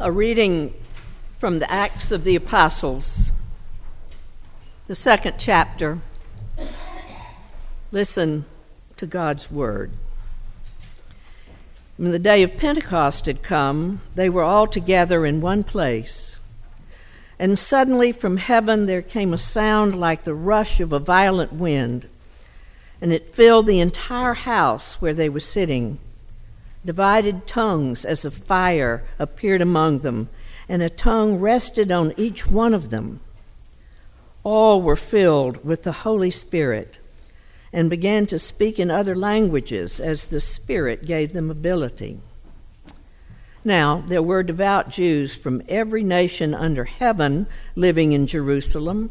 A reading from the Acts of the Apostles, the second chapter. Listen to God's word. When the day of Pentecost had come, they were all together in one place. And suddenly from heaven there came a sound like the rush of a violent wind, and it filled the entire house where they were sitting. Divided tongues as of fire appeared among them, and a tongue rested on each one of them. All were filled with the Holy Spirit and began to speak in other languages as the Spirit gave them ability. Now, there were devout Jews from every nation under heaven living in Jerusalem.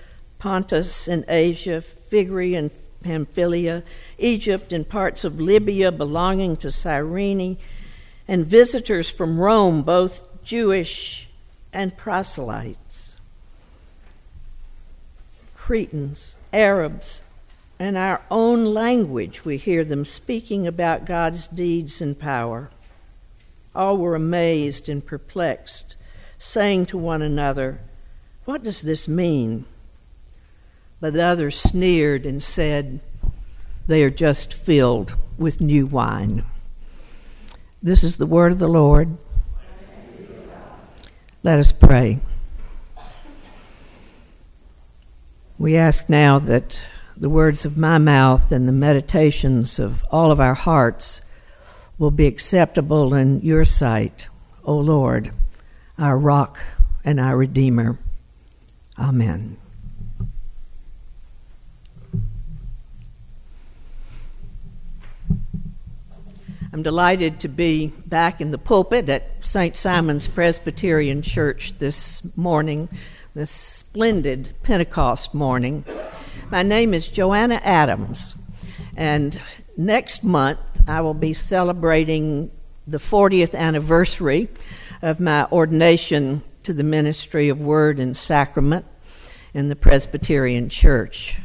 Pontus and Asia, Phrygia and Pamphylia, Egypt and parts of Libya belonging to Cyrene, and visitors from Rome, both Jewish and proselytes, Cretans, Arabs, and our own language, we hear them speaking about God's deeds and power. All were amazed and perplexed, saying to one another, What does this mean? But the others sneered and said, They are just filled with new wine. This is the word of the Lord. Let us pray. We ask now that the words of my mouth and the meditations of all of our hearts will be acceptable in your sight, O Lord, our rock and our Redeemer. Amen. I'm delighted to be back in the pulpit at St. Simon's Presbyterian Church this morning, this splendid Pentecost morning. My name is Joanna Adams, and next month I will be celebrating the 40th anniversary of my ordination to the ministry of Word and Sacrament in the Presbyterian Church.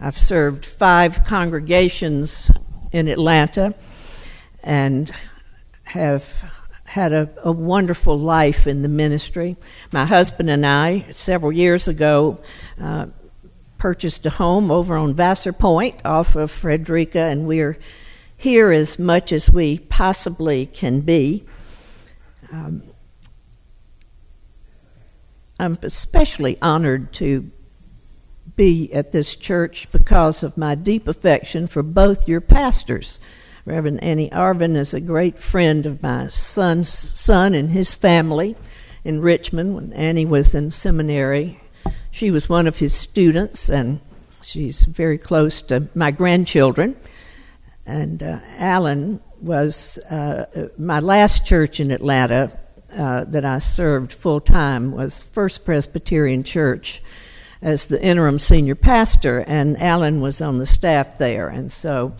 I've served five congregations in Atlanta and have had a, a, wonderful life in the ministry. My husband and I, several years ago, uh, purchased a home over on Vassar Point off of Frederica, and we're here as much as we possibly can be. Um, I'm especially honored to be at this church because of my deep affection for both your pastors. Reverend Annie Arvin is a great friend of my son's son and his family in Richmond when Annie was in seminary. She was one of his students, and she's very close to my grandchildren. And uh, Alan was uh, my last church in Atlanta uh, that I served full time was First Presbyterian Church as the interim senior pastor, and Alan was on the staff there, and so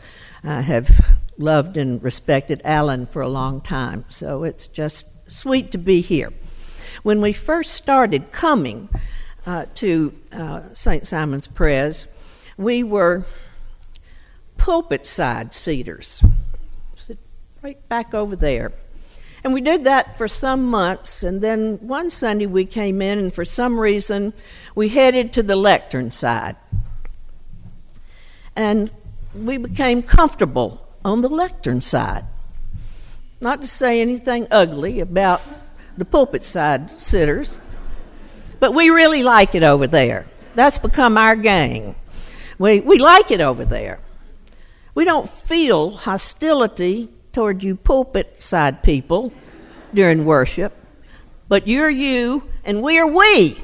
I have loved and respected Alan for a long time. So it's just sweet to be here. When we first started coming uh, to uh, St. Simon's Pres, we were pulpit side seaters. Right back over there. And we did that for some months, and then one Sunday we came in, and for some reason we headed to the lectern side. And we became comfortable on the lectern side. Not to say anything ugly about the pulpit side sitters, but we really like it over there. That's become our gang. We, we like it over there. We don't feel hostility toward you pulpit side people during worship, but you're you and we are we.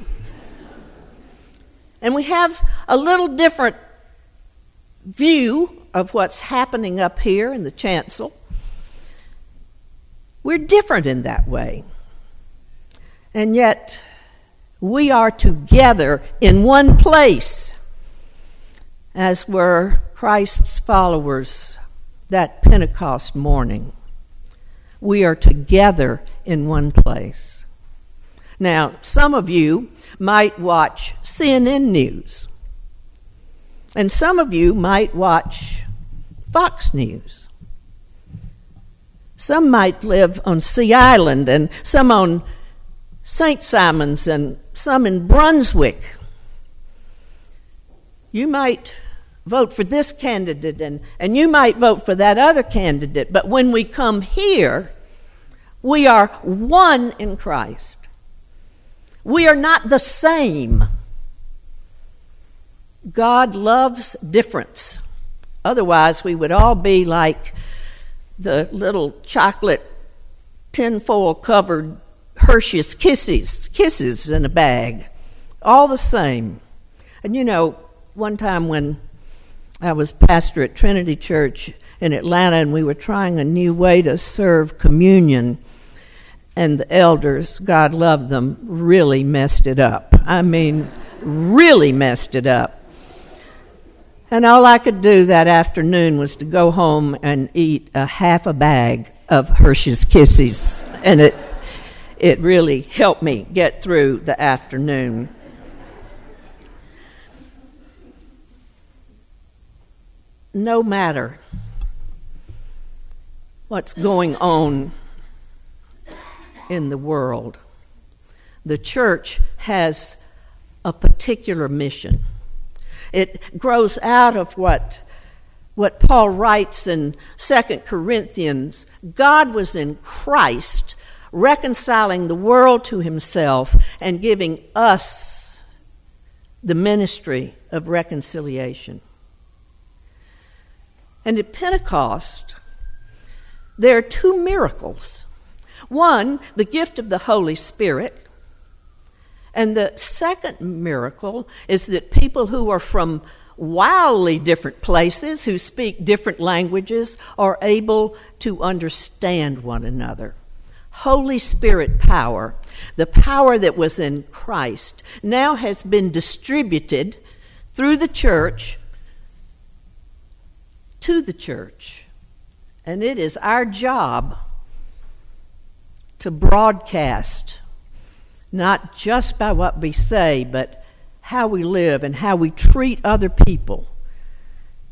And we have a little different view of what's happening up here in the chancel. We're different in that way. And yet, we are together in one place as were Christ's followers that Pentecost morning. We are together in one place. Now, some of you might watch CNN News, and some of you might watch Fox News. Some might live on Sea Island, and some on St. Simons, and some in Brunswick. You might vote for this candidate and, and you might vote for that other candidate. But when we come here, we are one in Christ. We are not the same. God loves difference. Otherwise, we would all be like the little chocolate tinfoil covered Hershey's kisses, kisses in a bag, all the same. And you know, one time when I was pastor at Trinity Church in Atlanta, and we were trying a new way to serve communion. And the elders, God love them, really messed it up. I mean, really messed it up. And all I could do that afternoon was to go home and eat a half a bag of Hershey's Kisses. And it, it really helped me get through the afternoon. no matter what's going on in the world, the church has a particular mission. It grows out of what, what Paul writes in 2 Corinthians God was in Christ, reconciling the world to himself and giving us the ministry of reconciliation. And at Pentecost, there are two miracles one, the gift of the Holy Spirit. And the second miracle is that people who are from wildly different places, who speak different languages, are able to understand one another. Holy Spirit power, the power that was in Christ, now has been distributed through the church to the church. And it is our job to broadcast, not just by what we say, but how we live and how we treat other people.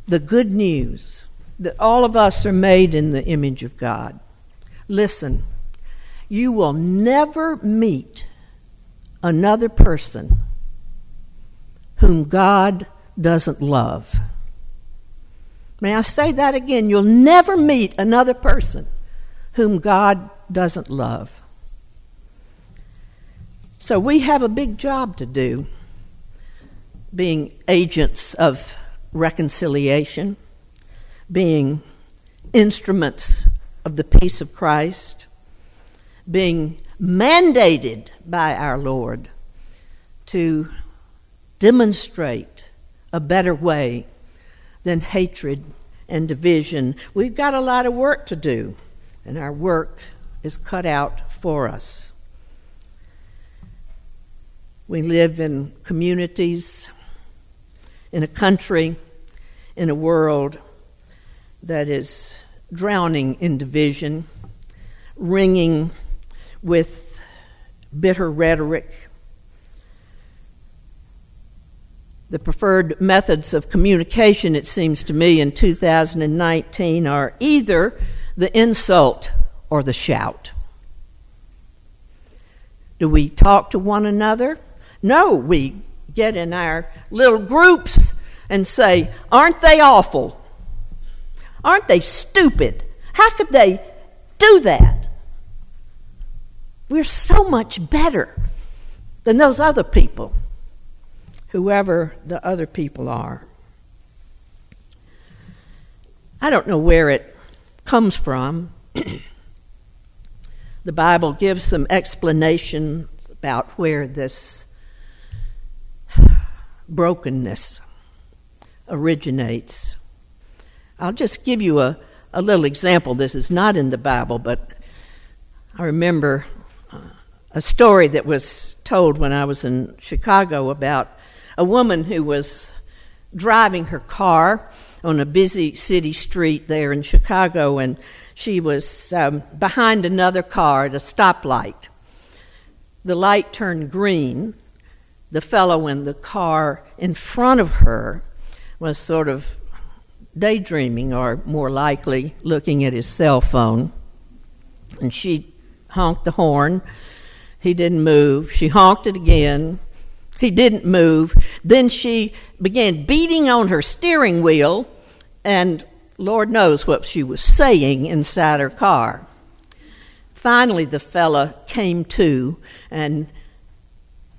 The good news that all of us are made in the image of God. Listen, you will never meet another person whom God doesn't love. May I say that again? You'll never meet another person whom God doesn't love. So we have a big job to do being agents of reconciliation, being instruments of the peace of Christ, being mandated by our Lord to demonstrate a better way than hatred and division. We've got a lot of work to do, and our work is cut out for us. We live in communities, in a country, in a world that is drowning in division, ringing with bitter rhetoric The preferred methods of communication, it seems to me, in 2019 are either the insult or the shout. Do we talk to one another? No, we get in our little groups and say, Aren't they awful? Aren't they stupid? How could they do that? We're so much better than those other people whoever the other people are. I don't know where it comes from. the Bible gives some explanation about where this brokenness originates. I'll just give you a, a little example. This is not in the Bible, but I remember uh, a story that was told when I was in Chicago about a woman who was driving her car on a busy city street there in Chicago, and she was um, behind another car at a stoplight. The light turned green. The fellow in the car in front of her was sort of daydreaming, or more likely, looking at his cell phone. And she honked the horn. He didn't move. She honked it again. He didn't move. Then she began beating on her steering wheel, and Lord knows what she was saying inside her car. Finally, the fella came to and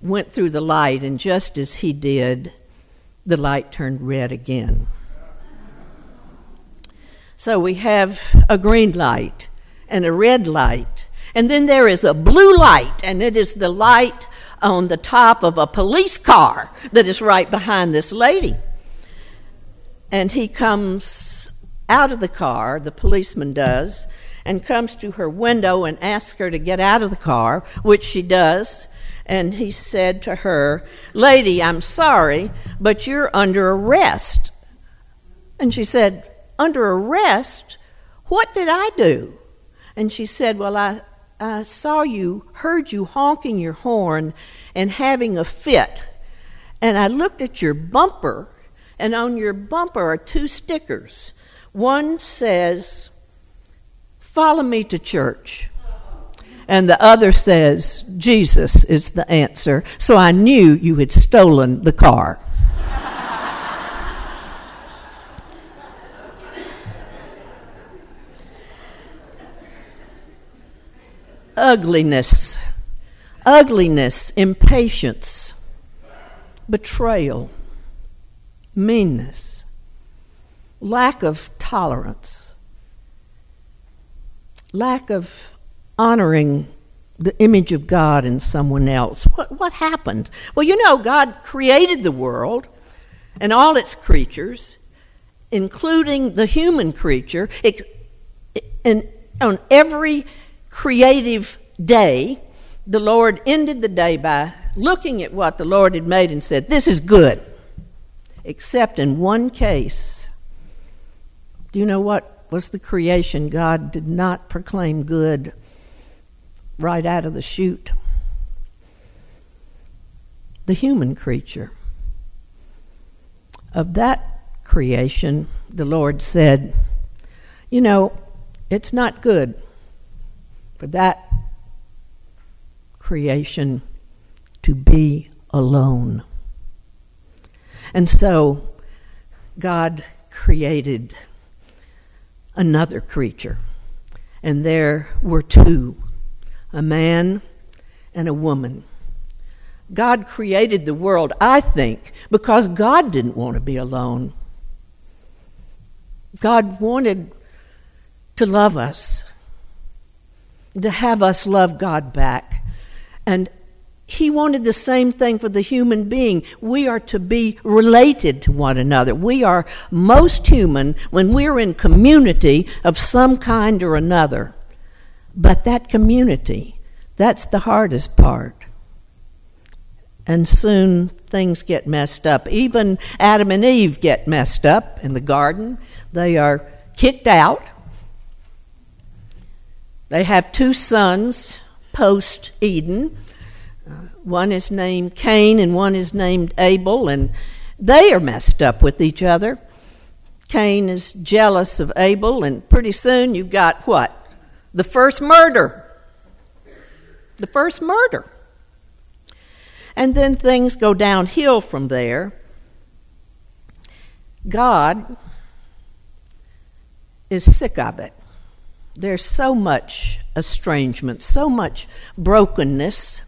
went through the light, and just as he did, the light turned red again. So we have a green light and a red light, and then there is a blue light, and it is the light on the top of a police car that is right behind this lady. And he comes out of the car, the policeman does, and comes to her window and asks her to get out of the car, which she does. And he said to her, Lady, I'm sorry, but you're under arrest. And she said, Under arrest? What did I do? And she said, Well, I, I saw you, heard you honking your horn and having a fit. And I looked at your bumper, and on your bumper are two stickers. One says, Follow me to church. And the other says, Jesus is the answer. So I knew you had stolen the car. ugliness, ugliness, impatience, betrayal, meanness, lack of tolerance, lack of honoring the image of God in someone else. What, what happened? Well, you know, God created the world and all its creatures, including the human creature, and on every creative day, the Lord ended the day by looking at what the Lord had made and said, This is good. Except in one case. Do you know what was the creation God did not proclaim good right out of the chute? The human creature. Of that creation, the Lord said, You know, it's not good for that creation to be alone. And so God created another creature, and there were two a man and a woman. God created the world, I think, because God didn't want to be alone. God wanted to love us to have us love God back. And he wanted the same thing for the human being. We are to be related to one another. We are most human when we're in community of some kind or another. But that community, that's the hardest part. And soon things get messed up. Even Adam and Eve get messed up in the garden. They are kicked out they have two sons post Eden. Uh, one is named Cain and one is named Abel, and they are messed up with each other. Cain is jealous of Abel, and pretty soon you've got what? The first murder. The first murder. And then things go downhill from there. God is sick of it there's so much estrangement, so much brokenness,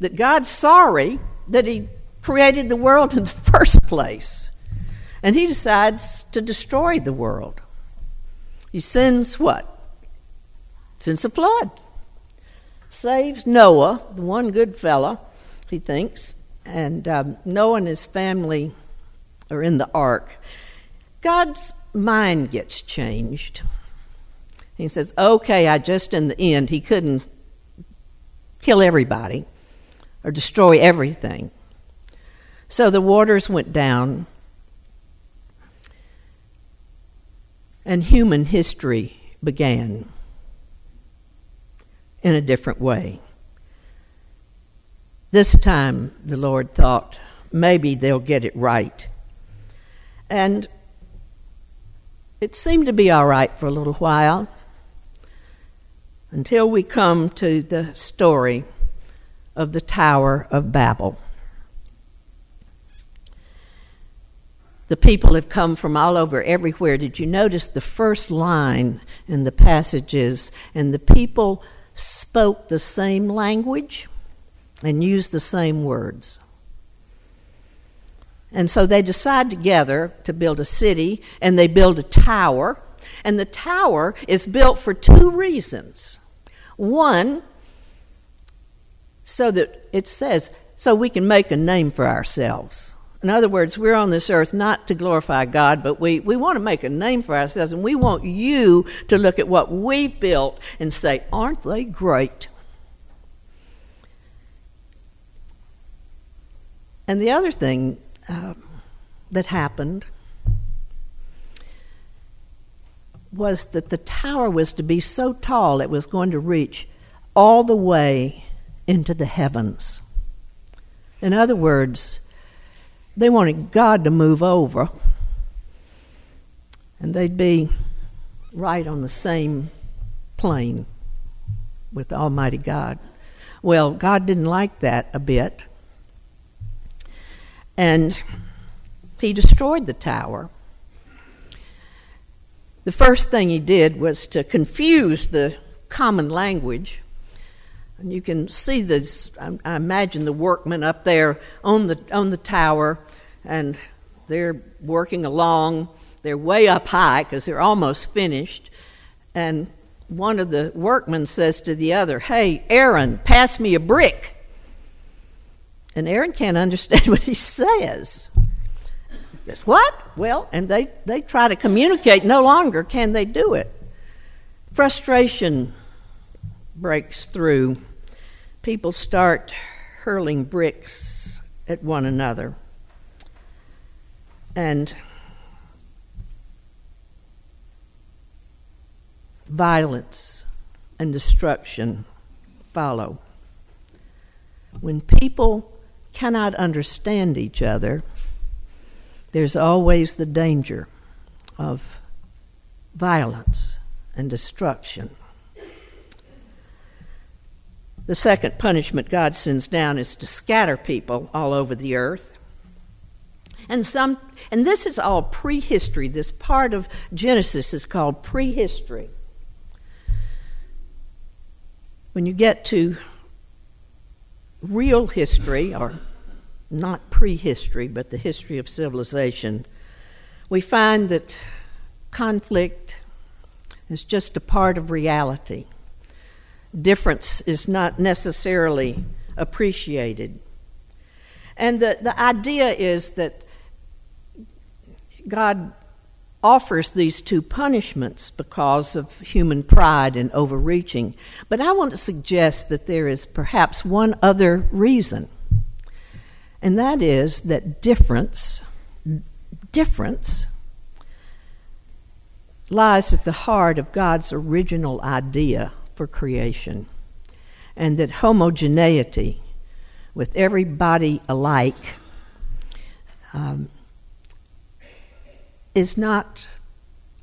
that God's sorry that He created the world in the first place. And He decides to destroy the world. He sends what? Sends the flood. Saves Noah, the one good fella, he thinks, and um, Noah and his family are in the ark. God's mind gets changed. He says, okay, I just in the end, he couldn't kill everybody or destroy everything. So the waters went down, and human history began in a different way. This time, the Lord thought, maybe they'll get it right. And it seemed to be all right for a little while until we come to the story of the Tower of Babel. The people have come from all over everywhere. Did you notice the first line in the passages? And the people spoke the same language and used the same words. And so they decide together to build a city, and they build a tower. And the tower is built for two reasons. One, so that it says, so we can make a name for ourselves. In other words, we're on this earth not to glorify God, but we, we want to make a name for ourselves, and we want you to look at what we've built and say, Aren't they great? And the other thing uh, that happened was that the tower was to be so tall it was going to reach all the way into the heavens. In other words, they wanted God to move over, and they'd be right on the same plane with Almighty God. Well, God didn't like that a bit. And he destroyed the tower. The first thing he did was to confuse the common language. And you can see this, I imagine the workmen up there on the, on the tower, and they're working along. They're way up high because they're almost finished. And one of the workmen says to the other, Hey, Aaron, pass me a brick. And Aaron can't understand what he says. Says, what? Well, and they, they try to communicate. No longer can they do it. Frustration breaks through. People start hurling bricks at one another. And violence and destruction follow. When people cannot understand each other, there's always the danger of violence and destruction. The second punishment God sends down is to scatter people all over the earth. And some and this is all prehistory. This part of Genesis is called prehistory. When you get to real history, or not prehistory, but the history of civilization, we find that conflict is just a part of reality. Difference is not necessarily appreciated. And the, the idea is that God offers these two punishments because of human pride and overreaching. But I want to suggest that there is perhaps one other reason, and that is that difference, difference, lies at the heart of God's original idea for creation, and that homogeneity, with everybody alike, um, is not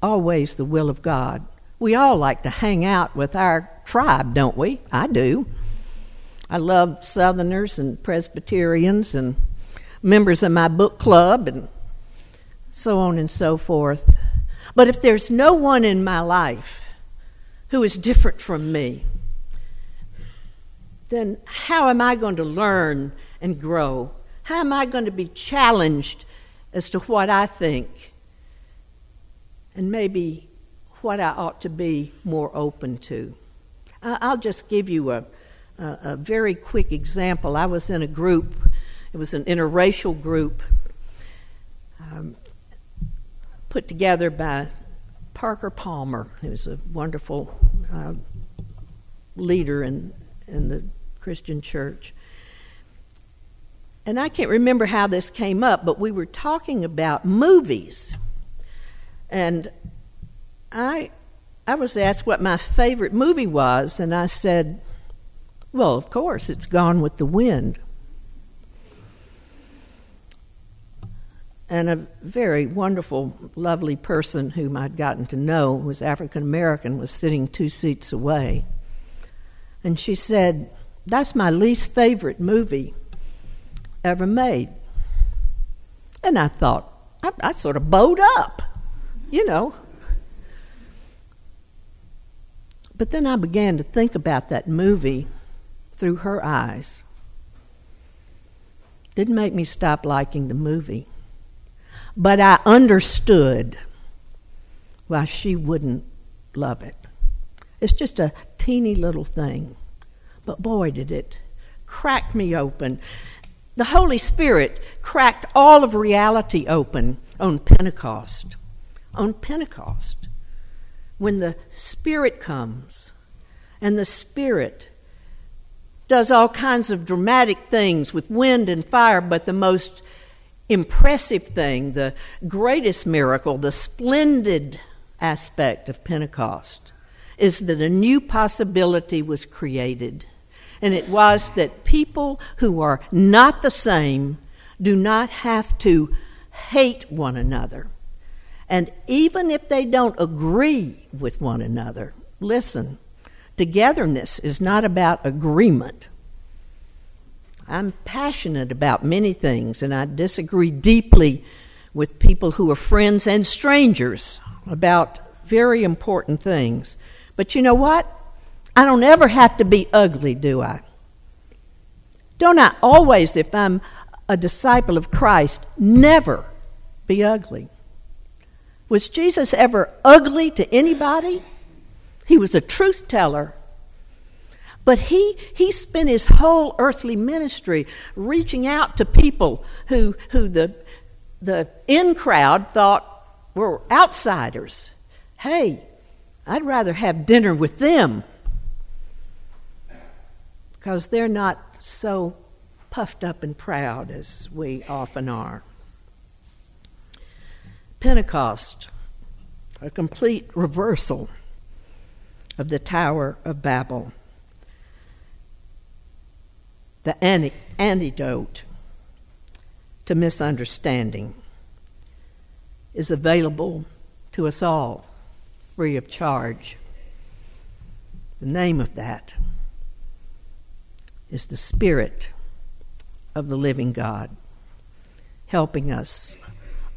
always the will of God. We all like to hang out with our tribe, don't we? I do. I love Southerners and Presbyterians and members of my book club and so on and so forth. But if there's no one in my life who is different from me, then how am I going to learn and grow? How am I going to be challenged as to what I think and maybe what I ought to be more open to. I'll just give you a, a, a, very quick example. I was in a group, it was an interracial group um, put together by Parker Palmer, who was a wonderful uh, leader in, in the Christian church. And I can't remember how this came up, but we were talking about movies. And I I was asked what my favorite movie was, and I said, Well, of course, it's Gone with the Wind. And a very wonderful, lovely person whom I'd gotten to know, who was African American, was sitting two seats away. And she said, That's my least favorite movie ever made. And I thought, I, I sort of bowed up, you know. But then I began to think about that movie through her eyes. Didn't make me stop liking the movie. But I understood why she wouldn't love it. It's just a teeny little thing. But boy, did it crack me open. The Holy Spirit cracked all of reality open on Pentecost. On Pentecost when the Spirit comes and the Spirit does all kinds of dramatic things with wind and fire, but the most impressive thing, the greatest miracle, the splendid aspect of Pentecost is that a new possibility was created. And it was that people who are not the same do not have to hate one another. And even if they don't agree with one another, listen, togetherness is not about agreement. I'm passionate about many things, and I disagree deeply with people who are friends and strangers about very important things. But you know what? I don't ever have to be ugly, do I? Don't I always, if I'm a disciple of Christ, never be ugly? Was Jesus ever ugly to anybody? He was a truth teller. But he, he spent his whole earthly ministry reaching out to people who, who the, the in crowd thought were outsiders. Hey, I'd rather have dinner with them because they're not so puffed up and proud as we often are. Pentecost, a complete reversal of the Tower of Babel. The antidote to misunderstanding is available to us all free of charge. The name of that is the Spirit of the living God, helping us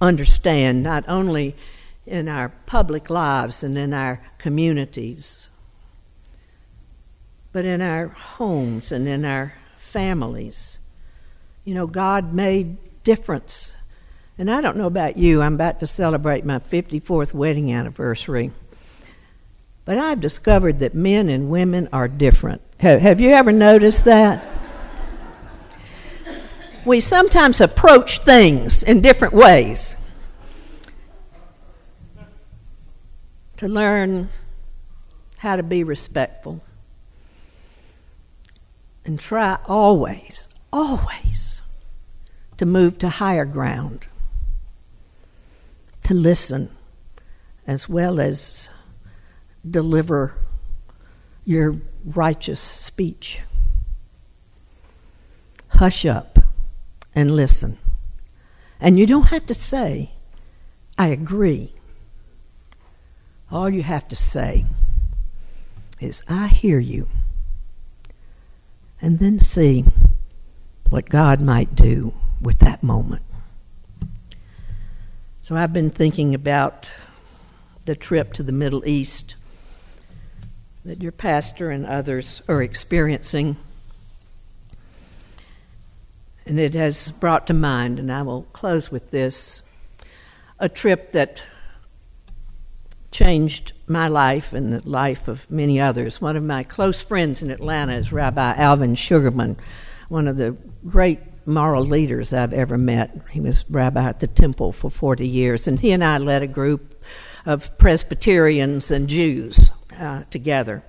understand, not only in our public lives and in our communities, but in our homes and in our families. You know, God made difference. And I don't know about you, I'm about to celebrate my 54th wedding anniversary. But I've discovered that men and women are different. Have, have you ever noticed that? we sometimes approach things in different ways. To learn how to be respectful. And try always, always to move to higher ground. To listen as well as deliver your righteous speech. Hush up and listen. And you don't have to say, I agree. All you have to say is, I hear you. And then see what God might do with that moment. So I've been thinking about the trip to the Middle East that your pastor and others are experiencing. And it has brought to mind, and I will close with this, a trip that changed my life and the life of many others. One of my close friends in Atlanta is Rabbi Alvin Sugarman, one of the great moral leaders I've ever met. He was rabbi at the temple for 40 years, and he and I led a group of Presbyterians and Jews uh, together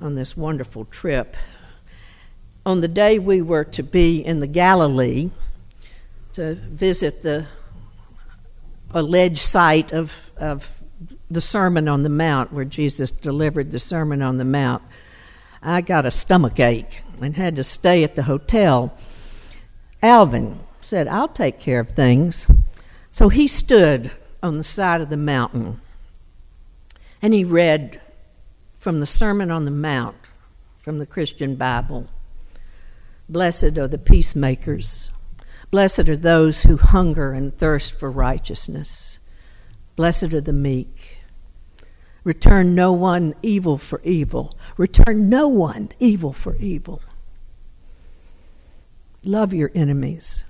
on this wonderful trip. on the day we were to be in the Galilee to visit the alleged site of, of the Sermon on the Mount, where Jesus delivered the Sermon on the Mount, I got a stomach ache and had to stay at the hotel. Alvin said, I'll take care of things. So he stood on the side of the mountain and he read from the Sermon on the Mount from the Christian Bible Blessed are the peacemakers. Blessed are those who hunger and thirst for righteousness. Blessed are the meek. Return no one evil for evil. Return no one evil for evil. Love your enemies.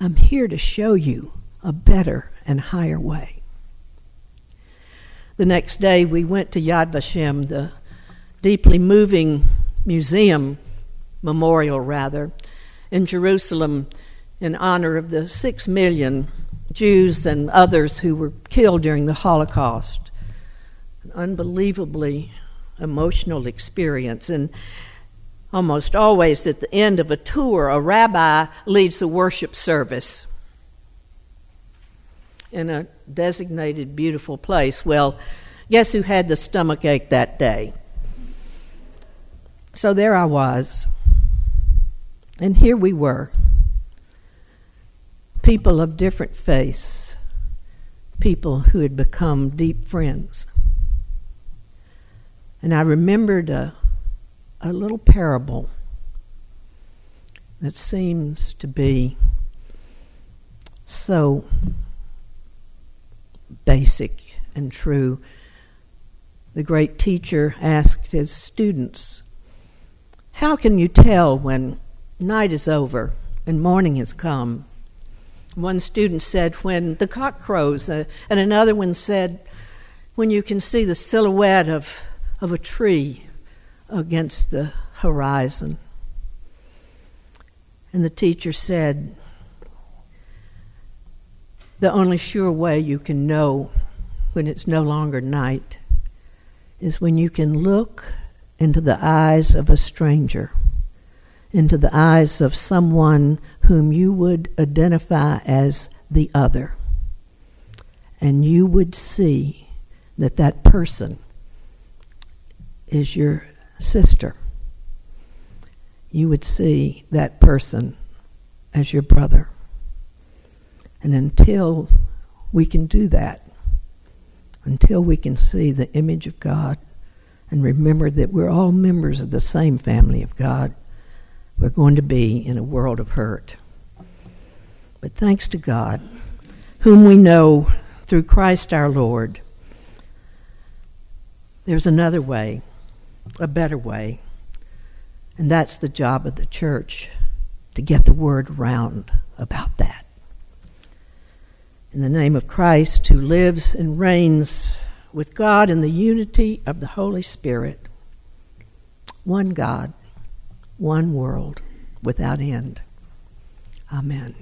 I'm here to show you a better and higher way. The next day, we went to Yad Vashem, the deeply moving museum, memorial rather, in Jerusalem in honor of the six million Jews and others who were killed during the Holocaust. Unbelievably emotional experience. And almost always at the end of a tour, a rabbi leads a worship service in a designated beautiful place. Well, guess who had the stomach ache that day? So there I was. And here we were, people of different faiths, people who had become deep friends. And I remembered a a little parable that seems to be so basic and true. The great teacher asked his students, How can you tell when night is over and morning has come? One student said, When the cock crows, uh, and another one said, When you can see the silhouette of, of a tree against the horizon. And the teacher said, The only sure way you can know when it's no longer night is when you can look into the eyes of a stranger, into the eyes of someone whom you would identify as the other. And you would see that that person is your sister, you would see that person as your brother. And until we can do that, until we can see the image of God and remember that we're all members of the same family of God, we're going to be in a world of hurt. But thanks to God, whom we know through Christ our Lord, there's another way a better way. And that's the job of the church to get the word around about that. In the name of Christ, who lives and reigns with God in the unity of the Holy Spirit, one God, one world, without end. Amen.